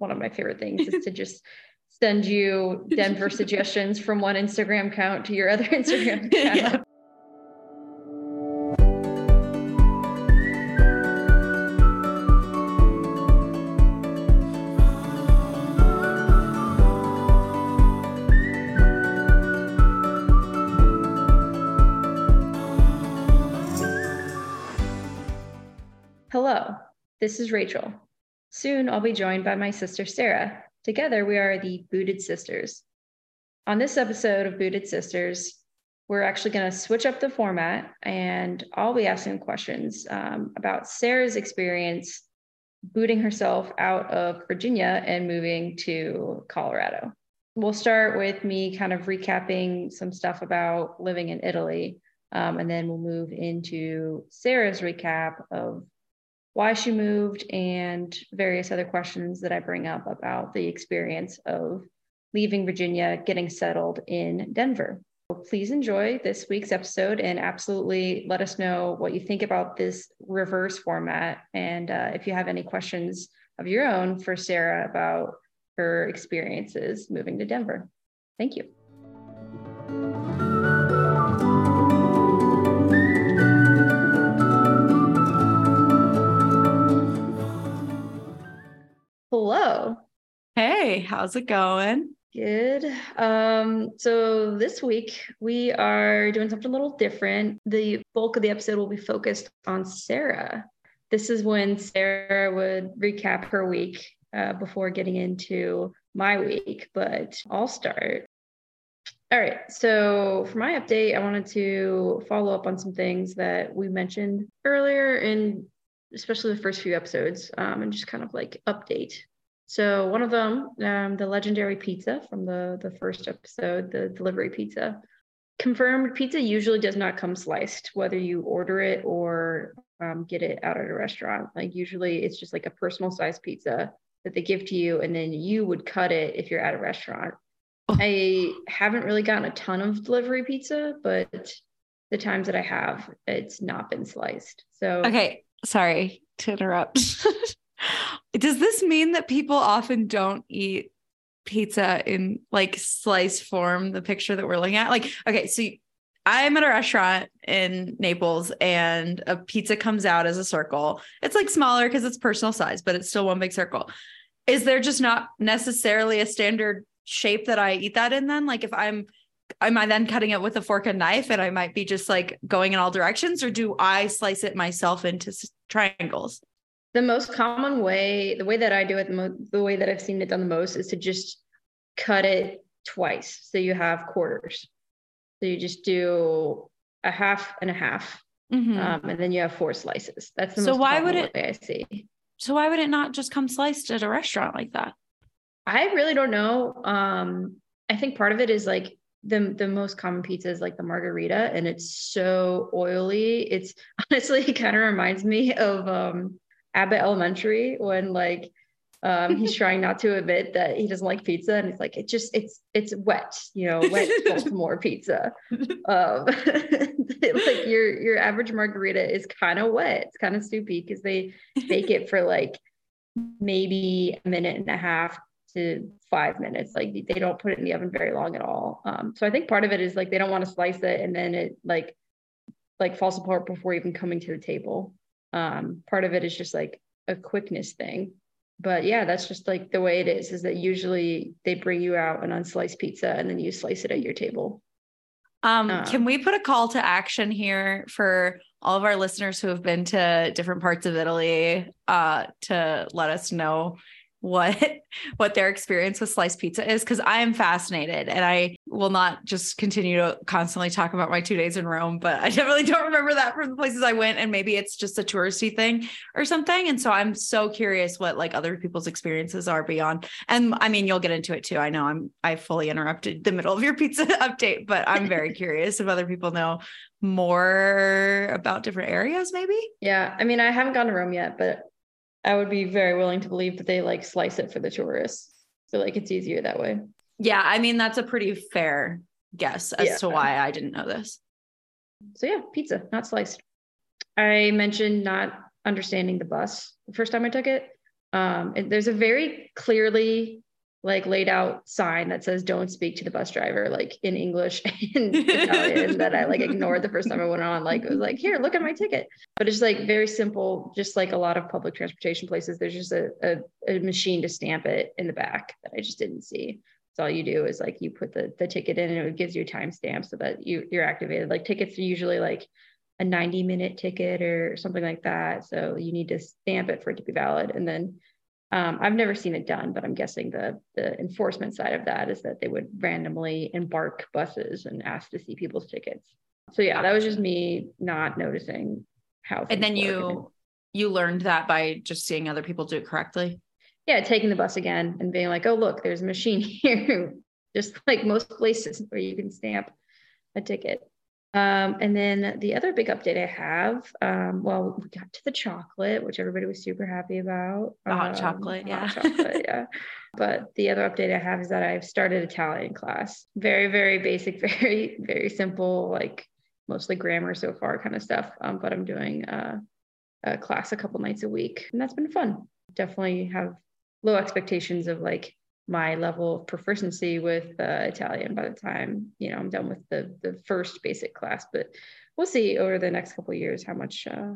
one of my favorite things is to just send you Denver suggestions from one Instagram account to your other Instagram account. Yeah. Hello, this is Rachel. Soon I'll be joined by my sister Sarah. Together we are the Booted Sisters. On this episode of Booted Sisters, we're actually going to switch up the format and I'll be asking questions um, about Sarah's experience booting herself out of Virginia and moving to Colorado. We'll start with me kind of recapping some stuff about living in Italy, um, and then we'll move into Sarah's recap of why she moved, and various other questions that I bring up about the experience of leaving Virginia, getting settled in Denver. Please enjoy this week's episode and absolutely let us know what you think about this reverse format. And uh, if you have any questions of your own for Sarah about her experiences moving to Denver. Thank you. Hello. Hey, how's it going? Good. Um, so this week we are doing something a little different. The bulk of the episode will be focused on Sarah. This is when Sarah would recap her week uh, before getting into my week, but I'll start. All right. So for my update, I wanted to follow up on some things that we mentioned earlier in especially the first few episodes, um, and just kind of like update. So one of them, um, the legendary pizza from the the first episode, the delivery pizza, confirmed pizza usually does not come sliced, whether you order it or um, get it out at a restaurant. Like usually, it's just like a personal size pizza that they give to you, and then you would cut it if you're at a restaurant. Oh. I haven't really gotten a ton of delivery pizza, but the times that I have, it's not been sliced. So okay, sorry to interrupt. Does this mean that people often don't eat pizza in like slice form, the picture that we're looking at? Like, okay, so I'm at a restaurant in Naples and a pizza comes out as a circle. It's like smaller because it's personal size, but it's still one big circle. Is there just not necessarily a standard shape that I eat that in then? Like if I'm am I then cutting it with a fork and knife and I might be just like going in all directions or do I slice it myself into triangles? The most common way, the way that I do it, the way that I've seen it done the most is to just cut it twice. So you have quarters. So you just do a half and a half, mm-hmm. um, and then you have four slices. That's the so most why would it, way I see. So why would it not just come sliced at a restaurant like that? I really don't know. Um, I think part of it is like the the most common pizza is like the margherita, and it's so oily it's honestly it kind of reminds me of um abbott elementary when like um he's trying not to admit that he doesn't like pizza and he's like it just it's it's wet you know wet baltimore pizza um like your your average margherita is kind of wet it's kind of soupy because they bake it for like maybe a minute and a half to five minutes. Like they don't put it in the oven very long at all. Um, so I think part of it is like they don't want to slice it and then it like like falls apart before even coming to the table. Um, part of it is just like a quickness thing. But yeah, that's just like the way it is, is that usually they bring you out an unsliced pizza and then you slice it at your table. Um, um, can we put a call to action here for all of our listeners who have been to different parts of Italy uh, to let us know what what their experience with sliced pizza is because I am fascinated and I will not just continue to constantly talk about my two days in Rome, but I definitely don't remember that from the places I went and maybe it's just a touristy thing or something. And so I'm so curious what like other people's experiences are beyond. And I mean, you'll get into it too. I know I'm I fully interrupted the middle of your pizza update, but I'm very curious if other people know more about different areas maybe. Yeah, I mean, I haven't gone to Rome yet, but I would be very willing to believe that they like slice it for the tourists. So like it's easier that way. Yeah, I mean that's a pretty fair guess as yeah. to why I didn't know this. So yeah, pizza, not sliced. I mentioned not understanding the bus the first time I took it. Um, there's a very clearly like laid out sign that says don't speak to the bus driver like in english and italian that i like ignored the first time i went on like it was like here look at my ticket. But it's like very simple just like a lot of public transportation places there's just a, a, a machine to stamp it in the back that i just didn't see. So all you do is like you put the, the ticket in and it gives you a timestamp so that you, you're activated. Like tickets are usually like a 90 minute ticket or something like that. So you need to stamp it for it to be valid. And then um, I've never seen it done, but I'm guessing the the enforcement side of that is that they would randomly embark buses and ask to see people's tickets. So yeah, that was just me not noticing how. And then you you learned that by just seeing other people do it correctly. Yeah, taking the bus again and being like, oh look, there's a machine here, just like most places where you can stamp a ticket. Um, and then the other big update I have, um, well, we got to the chocolate, which everybody was super happy about. The hot um, chocolate, yeah. Hot chocolate, yeah. But the other update I have is that I've started Italian class. Very, very basic, very, very simple, like mostly grammar so far kind of stuff. Um, but I'm doing uh, a class a couple nights a week, and that's been fun. Definitely have low expectations of like my level of proficiency with uh, Italian by the time you know I'm done with the the first basic class. But we'll see over the next couple years how much uh,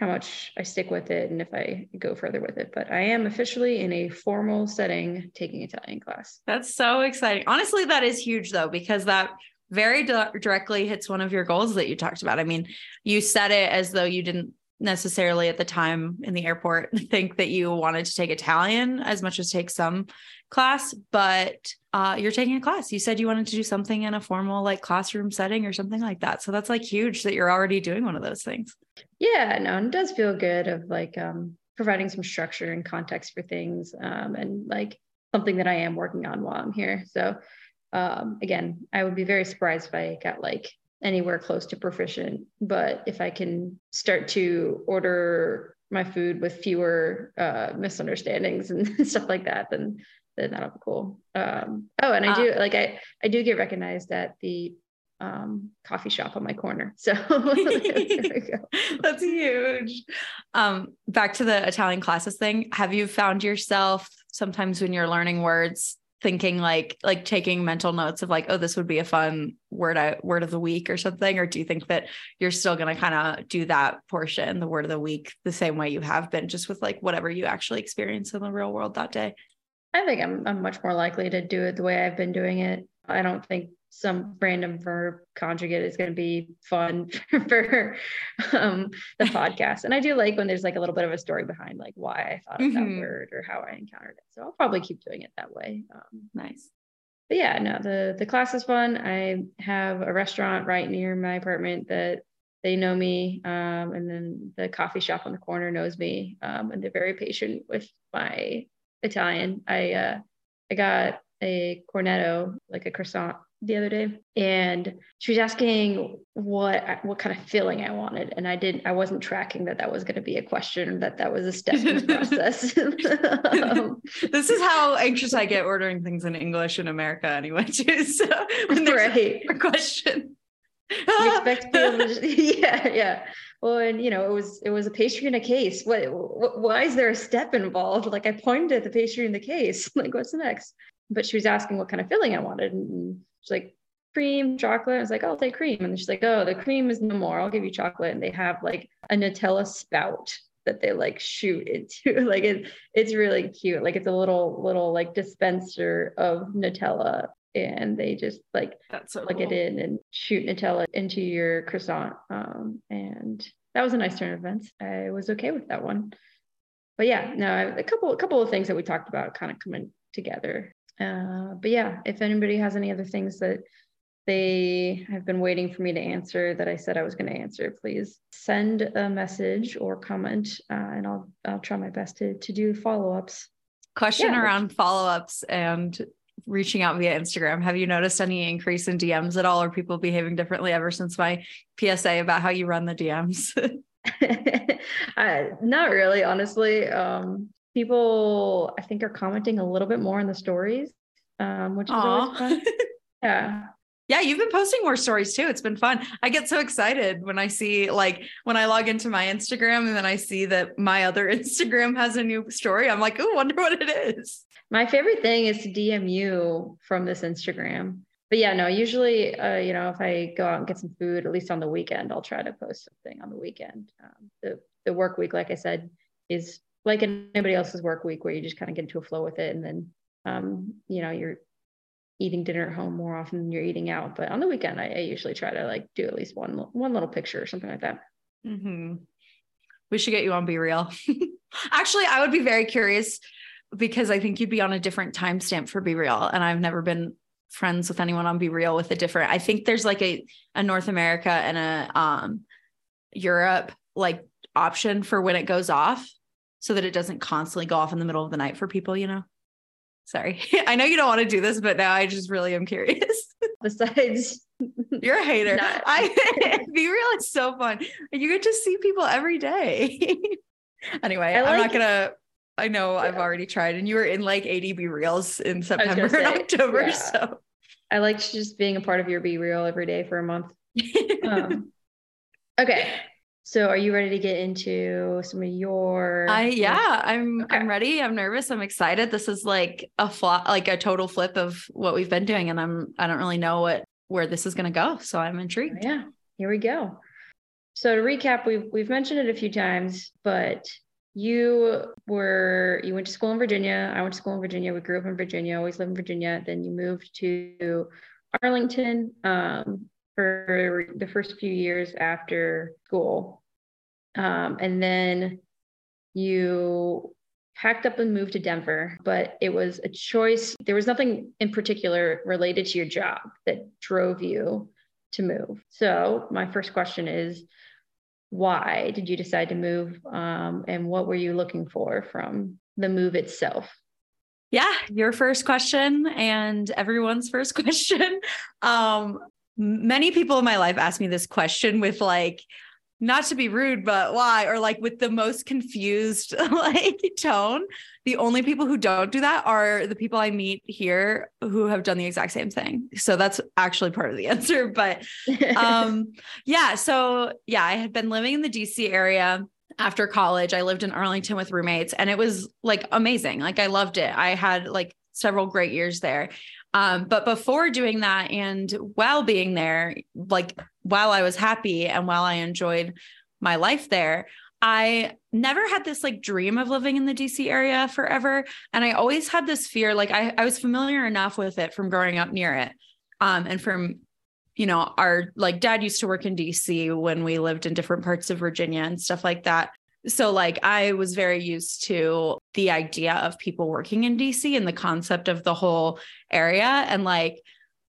how much I stick with it and if I go further with it. But I am officially in a formal setting taking Italian class. That's so exciting. Honestly, that is huge though because that very di- directly hits one of your goals that you talked about. I mean, you said it as though you didn't necessarily at the time in the airport think that you wanted to take Italian as much as take some class, but uh, you're taking a class. You said you wanted to do something in a formal like classroom setting or something like that. So that's like huge that you're already doing one of those things. Yeah, no, it does feel good of like um, providing some structure and context for things um, and like something that I am working on while I'm here. So um, again, I would be very surprised if I got like anywhere close to proficient. But if I can start to order my food with fewer uh, misunderstandings and stuff like that, then then that'll be cool. Um, oh, and I do uh, like I I do get recognized at the um, coffee shop on my corner. So that's huge. Um, back to the Italian classes thing. Have you found yourself sometimes when you're learning words thinking like like taking mental notes of like oh this would be a fun word I, word of the week or something or do you think that you're still going to kind of do that portion the word of the week the same way you have been just with like whatever you actually experience in the real world that day? I think i'm, I'm much more likely to do it the way i've been doing it. I don't think some random verb conjugate is going to be fun for um, the podcast. And I do like when there's like a little bit of a story behind like why I thought of mm-hmm. that word or how I encountered it. So I'll probably keep doing it that way. Um, nice. But yeah, no, the the class is fun. I have a restaurant right near my apartment that they know me, um, and then the coffee shop on the corner knows me, um, and they're very patient with my Italian. I uh, I got a cornetto, like a croissant the other day and she was asking what what kind of filling I wanted and I didn't I wasn't tracking that that was going to be a question that that was a step in the process. um, this is how anxious I get ordering things in English in America anyway too. So when there's right. a question. you expect yeah, yeah. Well, and you know, it was it was a pastry in a case. What, what why is there a step involved? Like I pointed at the pastry in the case. Like what's next? But she was asking what kind of filling I wanted, and She's like, cream, chocolate. I was like, I'll take cream. And she's like, oh, the cream is no more. I'll give you chocolate. And they have like a Nutella spout that they like shoot into. like it, it's really cute. Like it's a little, little like dispenser of Nutella. And they just like That's so plug cool. it in and shoot Nutella into your croissant. Um, and that was a nice turn of events. I was okay with that one. But yeah, no, a couple, a couple of things that we talked about kind of coming together uh, but yeah, if anybody has any other things that they have been waiting for me to answer that I said I was going to answer, please send a message or comment, uh, and I'll I'll try my best to to do follow ups. Question yeah, around follow ups and reaching out via Instagram. Have you noticed any increase in DMs at all, or people behaving differently ever since my PSA about how you run the DMs? uh, not really, honestly. Um, people I think are commenting a little bit more in the stories, um, which is Aww. always fun. Yeah. Yeah, you've been posting more stories too. It's been fun. I get so excited when I see like when I log into my Instagram and then I see that my other Instagram has a new story. I'm like, oh, wonder what it is. My favorite thing is to DM you from this Instagram. But yeah, no, usually, uh, you know, if I go out and get some food, at least on the weekend, I'll try to post something on the weekend. Um, the, the work week, like I said, is like anybody else's work week where you just kind of get into a flow with it. And then, um, you know, you're eating dinner at home more often than you're eating out. But on the weekend, I, I usually try to like do at least one one little picture or something like that. Mm-hmm. We should get you on BeReal Actually, I would be very curious because I think you'd be on a different timestamp for BeReal and I've never been friends with anyone on BeReal with a different. I think there's like a a North America and a um Europe like option for when it goes off, so that it doesn't constantly go off in the middle of the night for people. You know. Sorry. I know you don't want to do this, but now I just really am curious. Besides, you're a hater. Not- I BeReal. It's so fun. You get to see people every day. anyway, like- I'm not gonna. I know yeah. I've already tried, and you were in like 80 BeReals in September and October. Yeah. So I liked just being a part of your BeReal every day for a month. um, okay, so are you ready to get into some of your I yeah, I'm okay. I'm ready. I'm nervous. I'm excited. This is like a flop like a total flip of what we've been doing and I'm I don't really know what where this is going to go, so I'm intrigued. Yeah. Here we go. So to recap, we've we've mentioned it a few times, but you were you went to school in Virginia. I went to school in Virginia. We grew up in Virginia, always lived in Virginia. Then you moved to Arlington um, for the first few years after school. Um, and then you packed up and moved to Denver, but it was a choice. There was nothing in particular related to your job that drove you to move. So, my first question is why did you decide to move? Um, and what were you looking for from the move itself? Yeah, your first question and everyone's first question. Um, many people in my life ask me this question with like not to be rude but why or like with the most confused like tone. The only people who don't do that are the people i meet here who have done the exact same thing. So that's actually part of the answer but um yeah so yeah i had been living in the dc area after college. I lived in arlington with roommates and it was like amazing. Like i loved it. I had like several great years there um, but before doing that and while being there, like while I was happy and while I enjoyed my life there, I never had this like dream of living in the DC area forever. And I always had this fear, like I, I was familiar enough with it from growing up near it. Um, and from, you know, our like dad used to work in DC when we lived in different parts of Virginia and stuff like that. So, like, I was very used to the idea of people working in DC and the concept of the whole area. And like,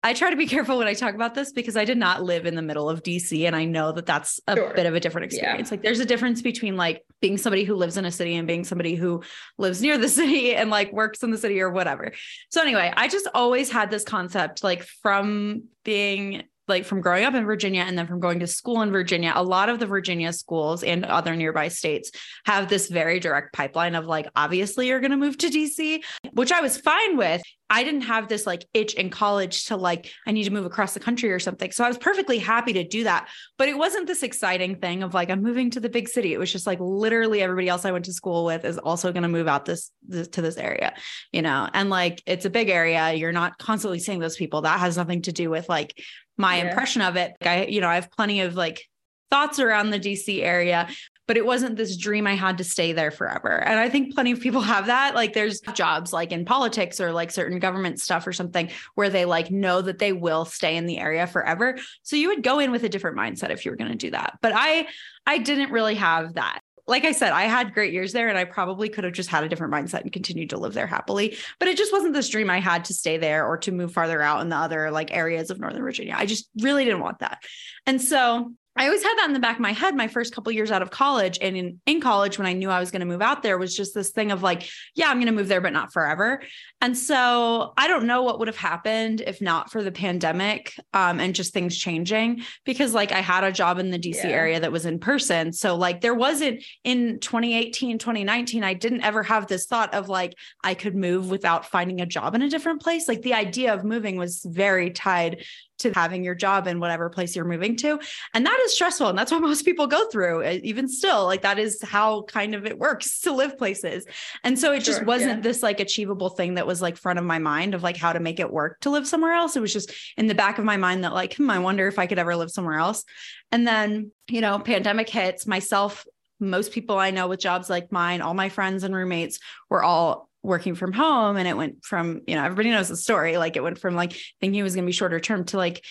I try to be careful when I talk about this because I did not live in the middle of DC. And I know that that's a sure. bit of a different experience. Yeah. Like, there's a difference between like being somebody who lives in a city and being somebody who lives near the city and like works in the city or whatever. So, anyway, I just always had this concept like from being like from growing up in Virginia and then from going to school in Virginia, a lot of the Virginia schools and other nearby states have this very direct pipeline of like, obviously, you're going to move to DC, which I was fine with. I didn't have this like itch in college to like, I need to move across the country or something. So I was perfectly happy to do that. But it wasn't this exciting thing of like, I'm moving to the big city. It was just like literally everybody else I went to school with is also going to move out this, this to this area, you know, and like it's a big area. You're not constantly seeing those people. That has nothing to do with like my yeah. impression of it. I, you know, I have plenty of like thoughts around the DC area, but it wasn't this dream I had to stay there forever. And I think plenty of people have that. Like there's jobs like in politics or like certain government stuff or something where they like know that they will stay in the area forever. So you would go in with a different mindset if you were going to do that. But I I didn't really have that like I said, I had great years there and I probably could have just had a different mindset and continued to live there happily. But it just wasn't this dream I had to stay there or to move farther out in the other like areas of Northern Virginia. I just really didn't want that. And so I always had that in the back of my head my first couple years out of college. And in, in college, when I knew I was going to move out there, was just this thing of like, yeah, I'm going to move there, but not forever. And so I don't know what would have happened if not for the pandemic um, and just things changing because like I had a job in the DC yeah. area that was in person. So like there wasn't in 2018, 2019, I didn't ever have this thought of like I could move without finding a job in a different place. Like the idea of moving was very tied to having your job in whatever place you're moving to. And that is stressful. And that's what most people go through, even still. Like that is how kind of it works to live places. And so it sure, just wasn't yeah. this like achievable thing that was like front of my mind of like how to make it work to live somewhere else. It was just in the back of my mind that like, hmm, I wonder if I could ever live somewhere else. And then, you know, pandemic hits, myself, most people I know with jobs like mine, all my friends and roommates were all working from home and it went from you know everybody knows the story like it went from like thinking it was going to be shorter term to like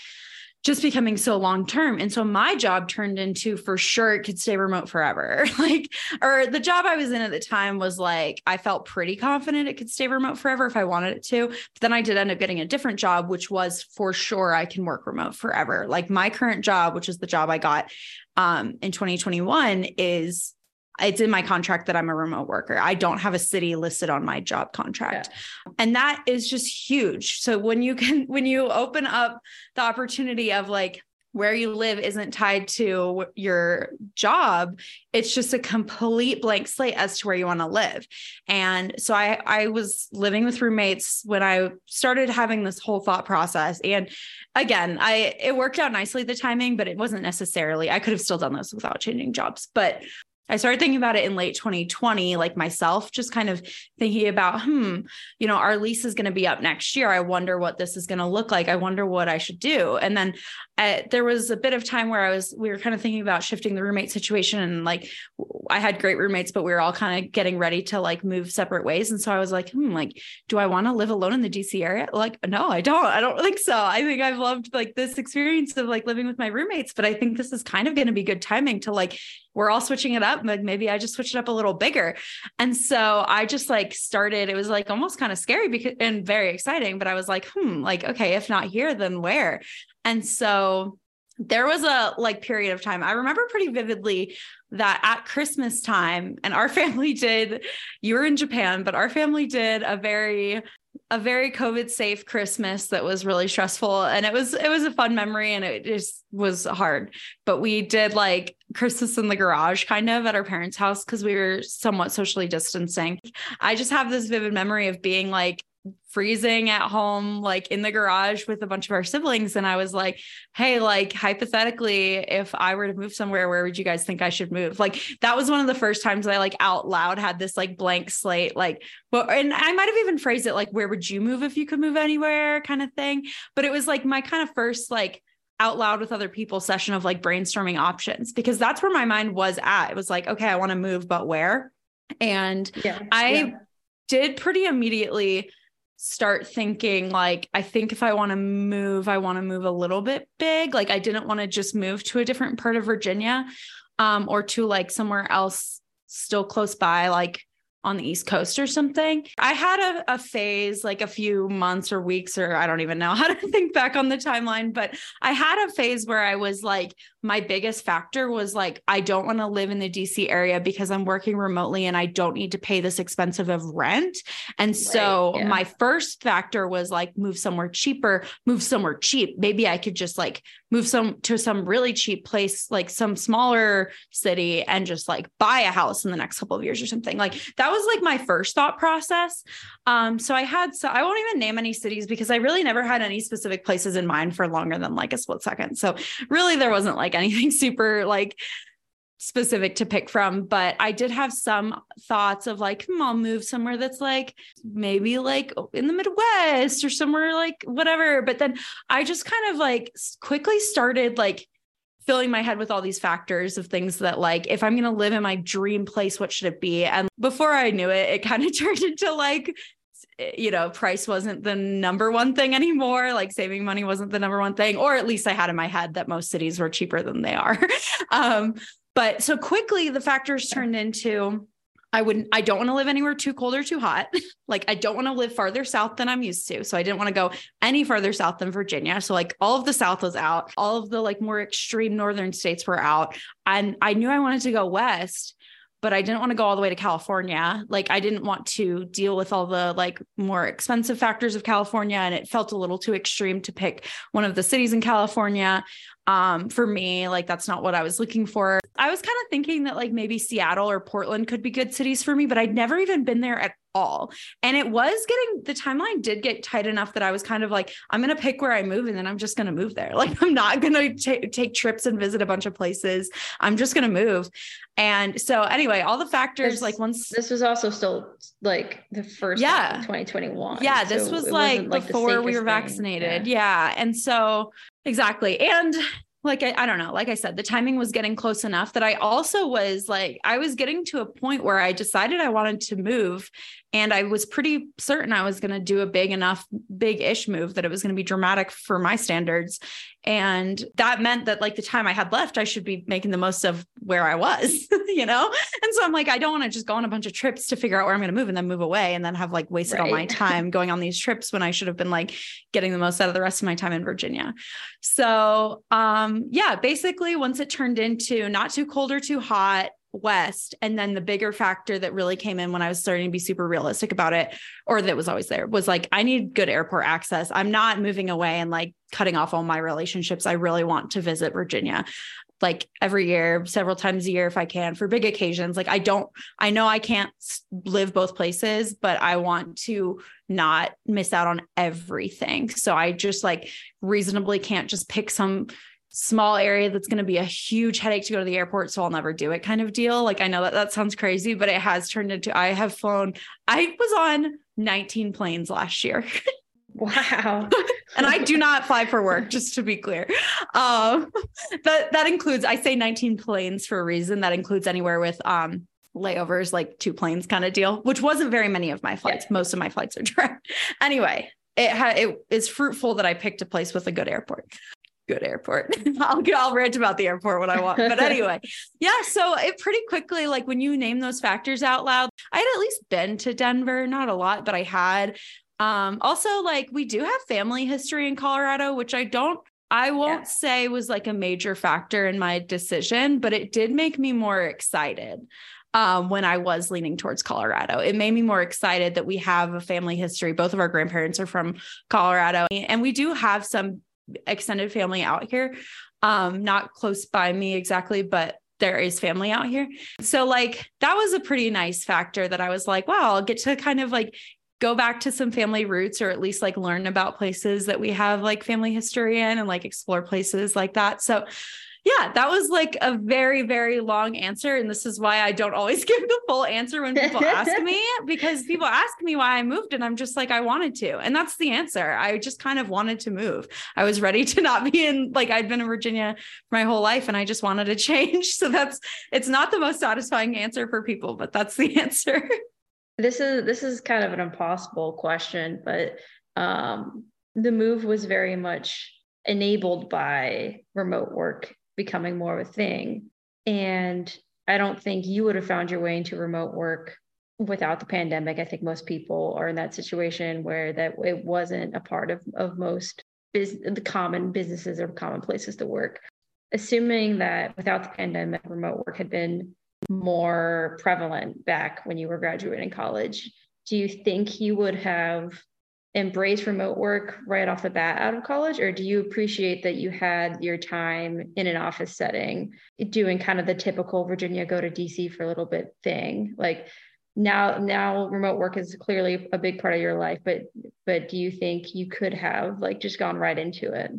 just becoming so long term. And so my job turned into for sure it could stay remote forever. Like or the job i was in at the time was like i felt pretty confident it could stay remote forever if i wanted it to. But then i did end up getting a different job which was for sure i can work remote forever. Like my current job which is the job i got um, in 2021 is it's in my contract that I'm a remote worker. I don't have a city listed on my job contract. Yeah. And that is just huge. So when you can when you open up the opportunity of like where you live isn't tied to your job it's just a complete blank slate as to where you want to live and so i i was living with roommates when i started having this whole thought process and again i it worked out nicely the timing but it wasn't necessarily i could have still done this without changing jobs but I started thinking about it in late 2020, like myself, just kind of thinking about, hmm, you know, our lease is going to be up next year. I wonder what this is going to look like. I wonder what I should do. And then uh, there was a bit of time where I was, we were kind of thinking about shifting the roommate situation. And like, I had great roommates, but we were all kind of getting ready to like move separate ways. And so I was like, hmm, like, do I want to live alone in the DC area? Like, no, I don't. I don't think so. I think I've loved like this experience of like living with my roommates, but I think this is kind of going to be good timing to like we're all switching it up. Like maybe I just switched it up a little bigger. And so I just like started, it was like almost kind of scary because and very exciting, but I was like, hmm, like, okay, if not here, then where? And so there was a like period of time I remember pretty vividly that at Christmas time, and our family did, you were in Japan, but our family did a very a very covid safe christmas that was really stressful and it was it was a fun memory and it just was hard but we did like christmas in the garage kind of at our parents house because we were somewhat socially distancing i just have this vivid memory of being like freezing at home, like in the garage with a bunch of our siblings. And I was like, hey, like hypothetically, if I were to move somewhere, where would you guys think I should move? Like that was one of the first times I like out loud had this like blank slate, like, well, and I might have even phrased it like, where would you move if you could move anywhere kind of thing. But it was like my kind of first like out loud with other people session of like brainstorming options because that's where my mind was at. It was like, okay, I want to move, but where? And yeah, I yeah. did pretty immediately start thinking like I think if I want to move, I want to move a little bit big. Like I didn't want to just move to a different part of Virginia um or to like somewhere else still close by like on the East Coast or something. I had a, a, phase like a few months or weeks, or I don't even know how to think back on the timeline, but I had a phase where I was like, my biggest factor was like, I don't want to live in the DC area because I'm working remotely and I don't need to pay this expensive of rent. And so yeah. my first factor was like, move somewhere cheaper, move somewhere cheap. Maybe I could just like move some to some really cheap place, like some smaller city and just like buy a house in the next couple of years or something. Like that was like my first thought process. Um, so I had, so I won't even name any cities because I really never had any specific places in mind for longer than like a split second. So really there wasn't like anything super like specific to pick from, but I did have some thoughts of like, hmm, I'll move somewhere that's like maybe like in the Midwest or somewhere like whatever. But then I just kind of like quickly started like filling my head with all these factors of things that like if i'm going to live in my dream place what should it be and before i knew it it kind of turned into like you know price wasn't the number one thing anymore like saving money wasn't the number one thing or at least i had in my head that most cities were cheaper than they are um but so quickly the factors turned into I wouldn't, I don't want to live anywhere too cold or too hot. like, I don't want to live farther south than I'm used to. So, I didn't want to go any farther south than Virginia. So, like, all of the South was out, all of the like more extreme northern states were out. And I knew I wanted to go west, but I didn't want to go all the way to California. Like, I didn't want to deal with all the like more expensive factors of California. And it felt a little too extreme to pick one of the cities in California um for me like that's not what i was looking for i was kind of thinking that like maybe seattle or portland could be good cities for me but i'd never even been there at all. And it was getting the timeline did get tight enough that I was kind of like, I'm going to pick where I move and then I'm just going to move there. Like, I'm not going to take trips and visit a bunch of places. I'm just going to move. And so, anyway, all the factors, this, like once this was also still like the first, yeah, 2021. Yeah, this so was like, like before we were vaccinated. Yeah. yeah. And so, exactly. And like I, I don't know like i said the timing was getting close enough that i also was like i was getting to a point where i decided i wanted to move and I was pretty certain I was going to do a big enough, big ish move that it was going to be dramatic for my standards. And that meant that, like, the time I had left, I should be making the most of where I was, you know? And so I'm like, I don't want to just go on a bunch of trips to figure out where I'm going to move and then move away and then have like wasted right. all my time going on these trips when I should have been like getting the most out of the rest of my time in Virginia. So, um, yeah, basically, once it turned into not too cold or too hot, west and then the bigger factor that really came in when i was starting to be super realistic about it or that was always there was like i need good airport access. I'm not moving away and like cutting off all my relationships. I really want to visit virginia like every year several times a year if i can for big occasions. Like i don't i know i can't live both places but i want to not miss out on everything. So i just like reasonably can't just pick some small area that's going to be a huge headache to go to the airport so I'll never do it kind of deal. Like I know that that sounds crazy but it has turned into I have flown I was on 19 planes last year. Wow. and I do not fly for work just to be clear. Um that that includes I say 19 planes for a reason that includes anywhere with um layovers like two planes kind of deal, which wasn't very many of my flights. Yeah. Most of my flights are direct. Anyway, it had it is fruitful that I picked a place with a good airport good airport. I'll I'll rant about the airport when I want. But anyway, yeah. So it pretty quickly, like when you name those factors out loud, I had at least been to Denver, not a lot, but I had. Um, also, like we do have family history in Colorado, which I don't I won't yeah. say was like a major factor in my decision, but it did make me more excited um, when I was leaning towards Colorado. It made me more excited that we have a family history. Both of our grandparents are from Colorado, and we do have some extended family out here. Um, not close by me exactly, but there is family out here. So like that was a pretty nice factor that I was like, wow, I'll get to kind of like go back to some family roots or at least like learn about places that we have like family history in and like explore places like that. So yeah, that was like a very, very long answer. And this is why I don't always give the full answer when people ask me, because people ask me why I moved. And I'm just like, I wanted to. And that's the answer. I just kind of wanted to move. I was ready to not be in, like, I'd been in Virginia my whole life and I just wanted to change. So that's, it's not the most satisfying answer for people, but that's the answer. This is, this is kind of an impossible question, but um, the move was very much enabled by remote work becoming more of a thing. And I don't think you would have found your way into remote work without the pandemic. I think most people are in that situation where that it wasn't a part of, of most biz, the common businesses or common places to work. Assuming that without the pandemic, remote work had been more prevalent back when you were graduating college, do you think you would have embrace remote work right off the bat out of college or do you appreciate that you had your time in an office setting doing kind of the typical virginia go to dc for a little bit thing? Like now now remote work is clearly a big part of your life but but do you think you could have like just gone right into it?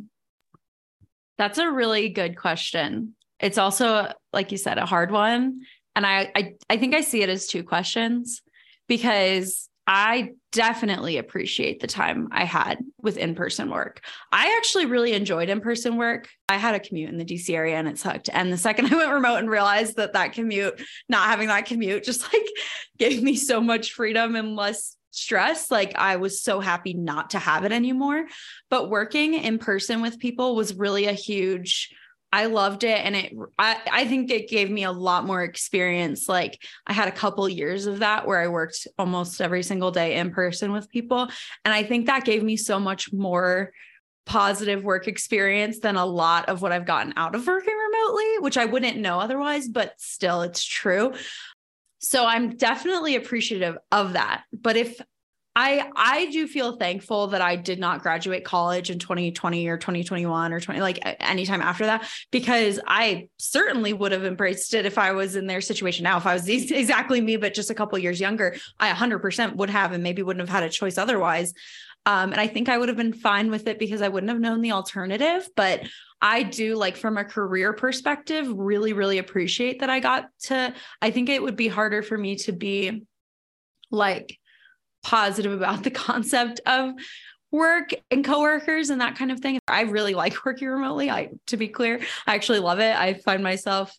That's a really good question. It's also like you said a hard one. And i i, I think i see it as two questions because I definitely appreciate the time I had with in person work. I actually really enjoyed in person work. I had a commute in the DC area and it sucked. And the second I went remote and realized that that commute, not having that commute, just like gave me so much freedom and less stress. Like I was so happy not to have it anymore. But working in person with people was really a huge I loved it. And it, I, I think it gave me a lot more experience. Like I had a couple years of that where I worked almost every single day in person with people. And I think that gave me so much more positive work experience than a lot of what I've gotten out of working remotely, which I wouldn't know otherwise, but still it's true. So I'm definitely appreciative of that. But if I I do feel thankful that I did not graduate college in 2020 or 2021 or 20 like anytime after that because I certainly would have embraced it if I was in their situation now. If I was exactly me but just a couple years younger I 100% would have and maybe wouldn't have had a choice otherwise. Um, and I think I would have been fine with it because I wouldn't have known the alternative but I do like from a career perspective really really appreciate that I got to I think it would be harder for me to be like positive about the concept of work and coworkers and that kind of thing. I really like working remotely. I to be clear, I actually love it. I find myself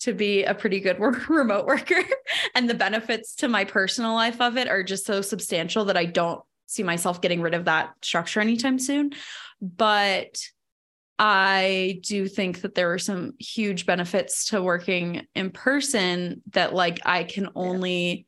to be a pretty good work, remote worker and the benefits to my personal life of it are just so substantial that I don't see myself getting rid of that structure anytime soon. But I do think that there are some huge benefits to working in person that like I can only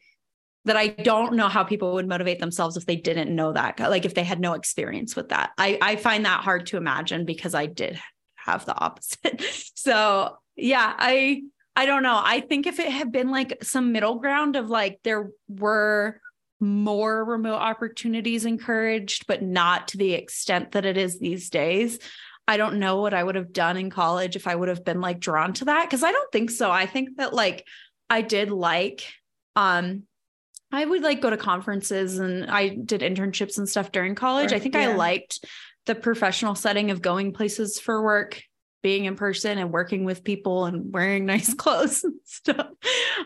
that I don't know how people would motivate themselves if they didn't know that, like if they had no experience with that. I, I find that hard to imagine because I did have the opposite. so yeah, I I don't know. I think if it had been like some middle ground of like there were more remote opportunities encouraged, but not to the extent that it is these days. I don't know what I would have done in college if I would have been like drawn to that. Cause I don't think so. I think that like I did like um I would like go to conferences and I did internships and stuff during college. I think yeah. I liked the professional setting of going places for work, being in person and working with people and wearing nice clothes and stuff.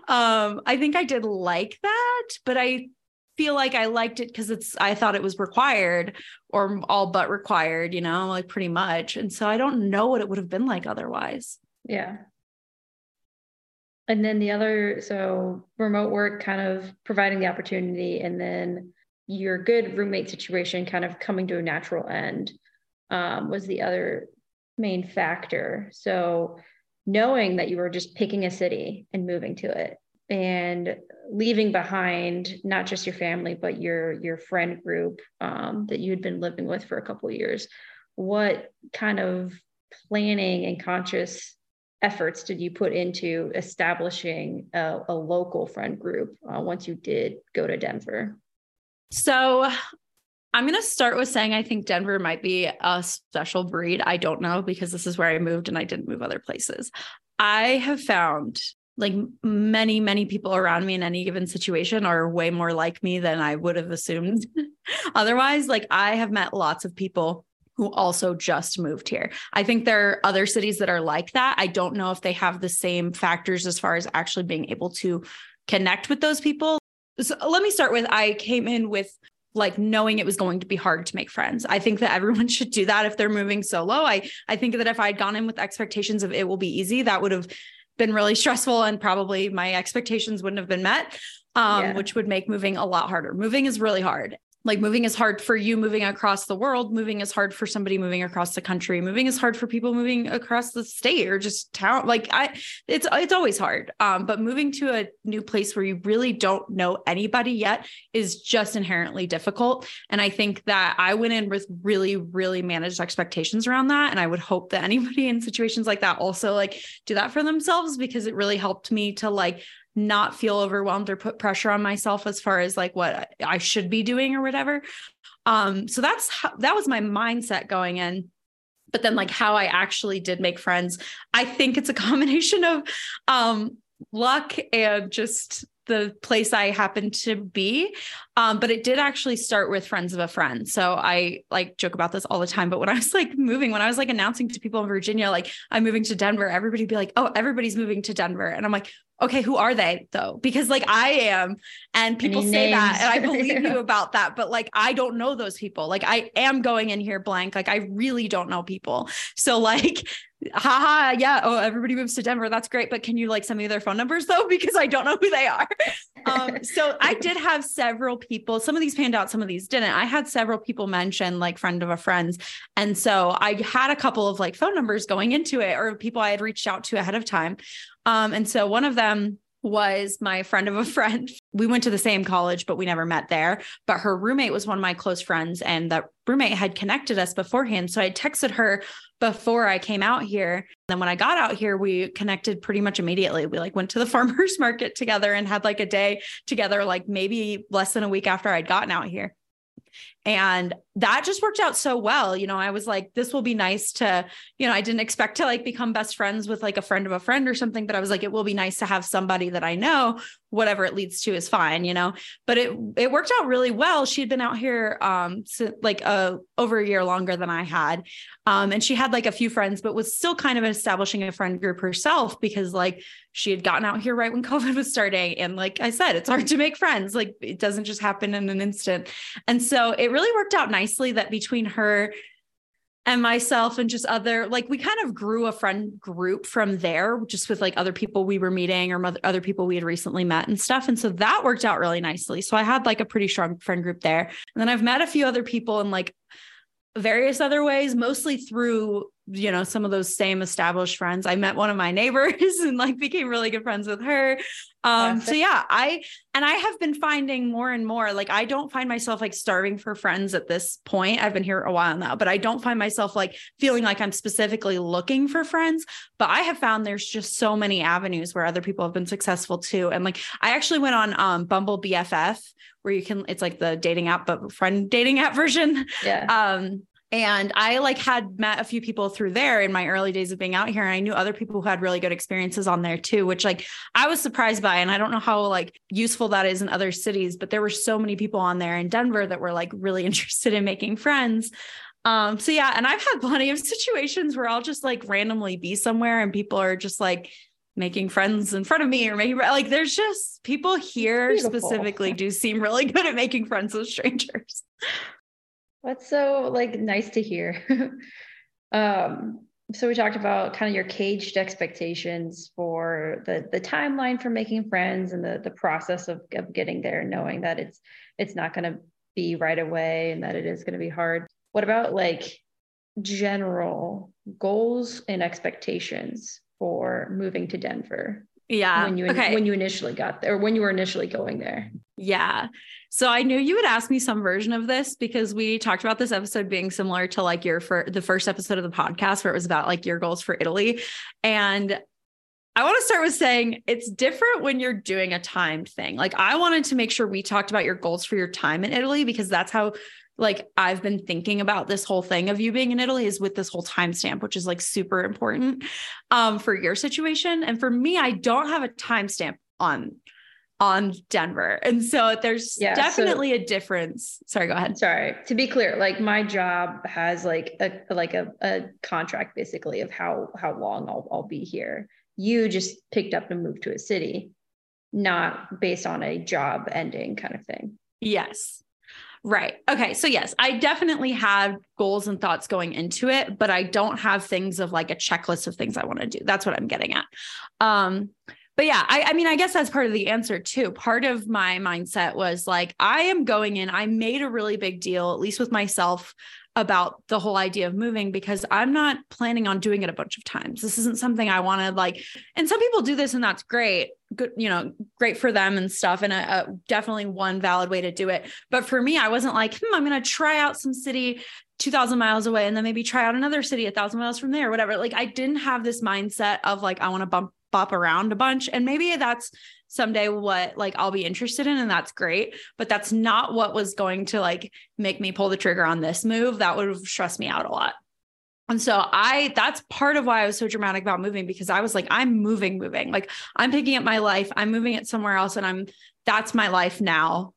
Um, I think I did like that, but I feel like I liked it because it's I thought it was required or all but required, you know, like pretty much. And so I don't know what it would have been like otherwise. Yeah. And then the other, so remote work kind of providing the opportunity, and then your good roommate situation kind of coming to a natural end um, was the other main factor. So knowing that you were just picking a city and moving to it and leaving behind not just your family but your your friend group um, that you had been living with for a couple years what kind of planning and conscious efforts did you put into establishing a, a local friend group uh, once you did go to Denver? So I'm going to start with saying I think Denver might be a special breed. I don't know because this is where I moved and I didn't move other places. I have found like many, many people around me in any given situation are way more like me than I would have assumed otherwise. Like I have met lots of people who also just moved here. I think there are other cities that are like that. I don't know if they have the same factors as far as actually being able to connect with those people. So let me start with I came in with like knowing it was going to be hard to make friends. I think that everyone should do that if they're moving solo. I I think that if I'd gone in with expectations of it will be easy, that would have been really stressful and probably my expectations wouldn't have been met. Um, yeah. which would make moving a lot harder. Moving is really hard like moving is hard for you moving across the world moving is hard for somebody moving across the country moving is hard for people moving across the state or just town. Like i it's it's always hard. Um, but moving to a new place where you really don't know anybody yet is just inherently difficult. And i think that i went in with really really managed expectations around that. And i would hope that anybody in situations like that also like do that for themselves because it really helped me to like not feel overwhelmed or put pressure on myself as far as like what I should be doing or whatever. Um, so that's how, that was my mindset going in. But then like how I actually did make friends, I think it's a combination of um luck and just the place I happened to be. Um, but it did actually start with friends of a friend. So I like joke about this all the time. But when I was like moving, when I was like announcing to people in Virginia, like I'm moving to Denver, everybody be like, oh, everybody's moving to Denver. And I'm like, okay, who are they though? Because like I am, and people Any say names? that, and I believe you about that, but like I don't know those people. Like I am going in here blank. Like I really don't know people. So like, haha, yeah. Oh, everybody moves to Denver. That's great. But can you like send me their phone numbers though? Because I don't know who they are. Um, so I did have several people. Some of these panned out, some of these didn't. I had several people mention like friend of a friend's, and so I had a couple of like phone numbers going into it, or people I had reached out to ahead of time. Um, and so one of them was my friend of a friend. We went to the same college, but we never met there. But her roommate was one of my close friends, and that roommate had connected us beforehand. So I texted her before I came out here. Then when I got out here, we connected pretty much immediately. We like went to the farmers market together and had like a day together, like maybe less than a week after I'd gotten out here. And that just worked out so well. You know, I was like, this will be nice to, you know, I didn't expect to like become best friends with like a friend of a friend or something, but I was like, it will be nice to have somebody that I know, whatever it leads to is fine, you know. But it it worked out really well. She had been out here um so, like uh over a year longer than I had. Um, and she had like a few friends, but was still kind of establishing a friend group herself because like she had gotten out here right when COVID was starting. And like I said, it's hard to make friends. Like it doesn't just happen in an instant. And so it really worked out nicely that between her and myself and just other like we kind of grew a friend group from there just with like other people we were meeting or other people we had recently met and stuff. And so that worked out really nicely. So i had like a pretty strong friend group there. And then i've met a few other people in like various other ways mostly through you know some of those same established friends. I met one of my neighbors and like became really good friends with her um so yeah i and i have been finding more and more like i don't find myself like starving for friends at this point. I've been here a while now but i don't find myself like feeling like i'm specifically looking for friends. But i have found there's just so many avenues where other people have been successful too. And like i actually went on um bumble bff where you can it's like the dating app but friend dating app version. Yeah. Um and I like had met a few people through there in my early days of being out here. And I knew other people who had really good experiences on there too, which like I was surprised by. And I don't know how like useful that is in other cities, but there were so many people on there in Denver that were like really interested in making friends. Um, so yeah, and I've had plenty of situations where I'll just like randomly be somewhere and people are just like making friends in front of me or making like there's just people here specifically do seem really good at making friends with strangers. That's so like nice to hear. um, so we talked about kind of your caged expectations for the the timeline for making friends and the the process of, of getting there, knowing that it's it's not going to be right away and that it is going to be hard. What about like general goals and expectations for moving to Denver? Yeah. When you okay. when you initially got there, or when you were initially going there. Yeah. So I knew you would ask me some version of this because we talked about this episode being similar to like your for the first episode of the podcast where it was about like your goals for Italy. And I want to start with saying it's different when you're doing a timed thing. Like I wanted to make sure we talked about your goals for your time in Italy because that's how like I've been thinking about this whole thing of you being in Italy is with this whole timestamp, which is like super important um, for your situation. And for me, I don't have a timestamp on on Denver. And so there's yeah, definitely so, a difference. Sorry, go ahead. Sorry. To be clear, like my job has like a like a, a contract basically of how how long I'll I'll be here. You just picked up and moved to a city, not based on a job ending kind of thing. Yes. Right. Okay. So, yes, I definitely have goals and thoughts going into it, but I don't have things of like a checklist of things I want to do. That's what I'm getting at. Um, but yeah, I, I mean, I guess that's part of the answer too. Part of my mindset was like, I am going in, I made a really big deal, at least with myself, about the whole idea of moving because I'm not planning on doing it a bunch of times. This isn't something I want to like. And some people do this, and that's great. Good, you know, great for them and stuff. And a, a definitely one valid way to do it. But for me, I wasn't like, hmm, I'm going to try out some city 2000 miles away and then maybe try out another city a thousand miles from there, whatever. Like I didn't have this mindset of like, I want to bump bop around a bunch. And maybe that's someday what like I'll be interested in and that's great, but that's not what was going to like make me pull the trigger on this move. That would have stressed me out a lot. And so I that's part of why I was so dramatic about moving because I was like I'm moving moving. Like I'm picking up my life, I'm moving it somewhere else and I'm that's my life now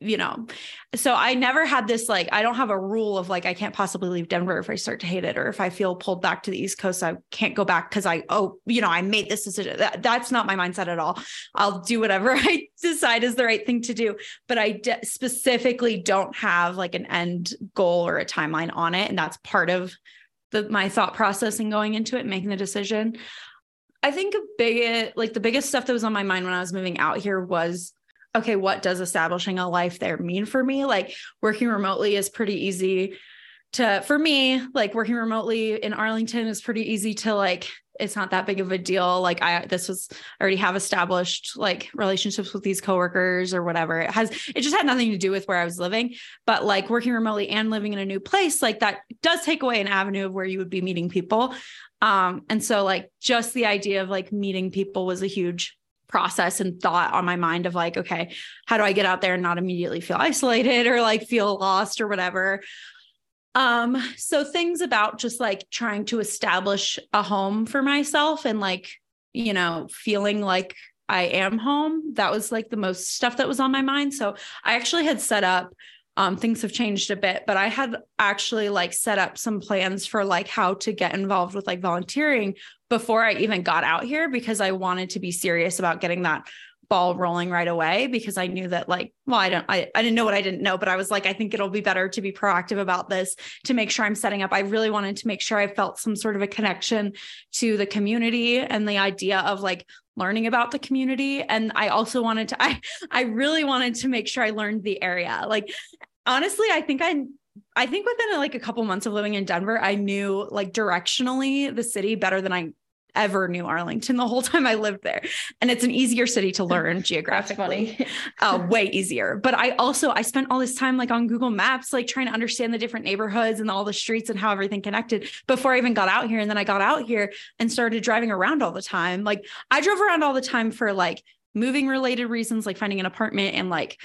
you know. So i never had this like i don't have a rule of like i can't possibly leave denver if i start to hate it or if i feel pulled back to the east coast i can't go back because i oh you know i made this decision. That, that's not my mindset at all. I'll do whatever i decide is the right thing to do but i de- specifically don't have like an end goal or a timeline on it and that's part of the my thought process and going into it making the decision. I think a big like the biggest stuff that was on my mind when i was moving out here was okay, what does establishing a life there mean for me? Like working remotely is pretty easy to, for me, like working remotely in Arlington is pretty easy to like it's not that big of a deal. Like I this was I already have established like relationships with these coworkers or whatever. It has it just had nothing to do with where I was living. But like working remotely and living in a new place, like that does take away an avenue of where you would be meeting people. Um, and so like just the idea of like meeting people was a huge process and thought on my mind of like, okay, how do I get out there and not immediately feel isolated or like feel lost or whatever? Um, so things about just like trying to establish a home for myself and like, you know, feeling like I am home. That was like the most stuff that was on my mind. So I actually had set up um, things have changed a bit, but I had actually like set up some plans for like how to get involved with like volunteering before I even got out here because I wanted to be serious about getting that ball rolling right away because I knew that like, well, I don't, I, I didn't know what I didn't know, but I was like, I think it'll be better to be proactive about this to make sure I'm setting up. I really wanted to make sure I felt some sort of a connection to the community and the idea of like learning about the community. And I also wanted to, I, I really wanted to make sure I learned the area. Like, honestly, I think I I think within like a couple months of living in Denver, I knew like directionally the city better than I ever knew Arlington the whole time I lived there. And it's an easier city to learn geographically. uh, way easier. But I also I spent all this time like on Google Maps, like trying to understand the different neighborhoods and all the streets and how everything connected before I even got out here. And then I got out here and started driving around all the time. Like I drove around all the time for like moving related reasons, like finding an apartment and like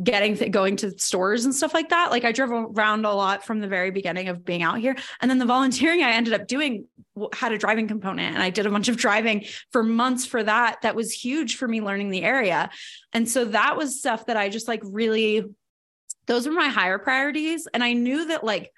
getting th- going to stores and stuff like that. Like i drove around a lot from the very beginning of being out here. And then the volunteering i ended up doing had a driving component and i did a bunch of driving for months for that. That was huge for me learning the area. And so that was stuff that i just like really those were my higher priorities. And i knew that like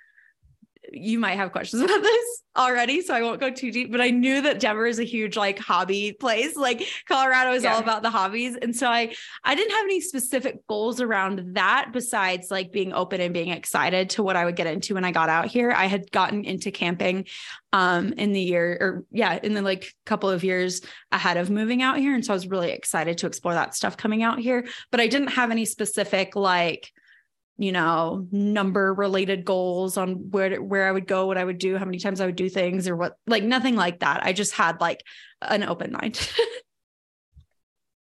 you might have questions about this already, so I won't go too deep, but I knew that Denver is a huge like hobby place. Like Colorado is yeah. all about the hobbies. And so I I didn't have any specific goals around that besides like being open and being excited to what I would get into when I got out here. I had gotten into camping um in the year or yeah, in the like couple of years ahead of moving out here. And so I was really excited to explore that stuff coming out here, but I didn't have any specific like you know number related goals on where where I would go what I would do how many times I would do things or what like nothing like that. I just had like an open mind.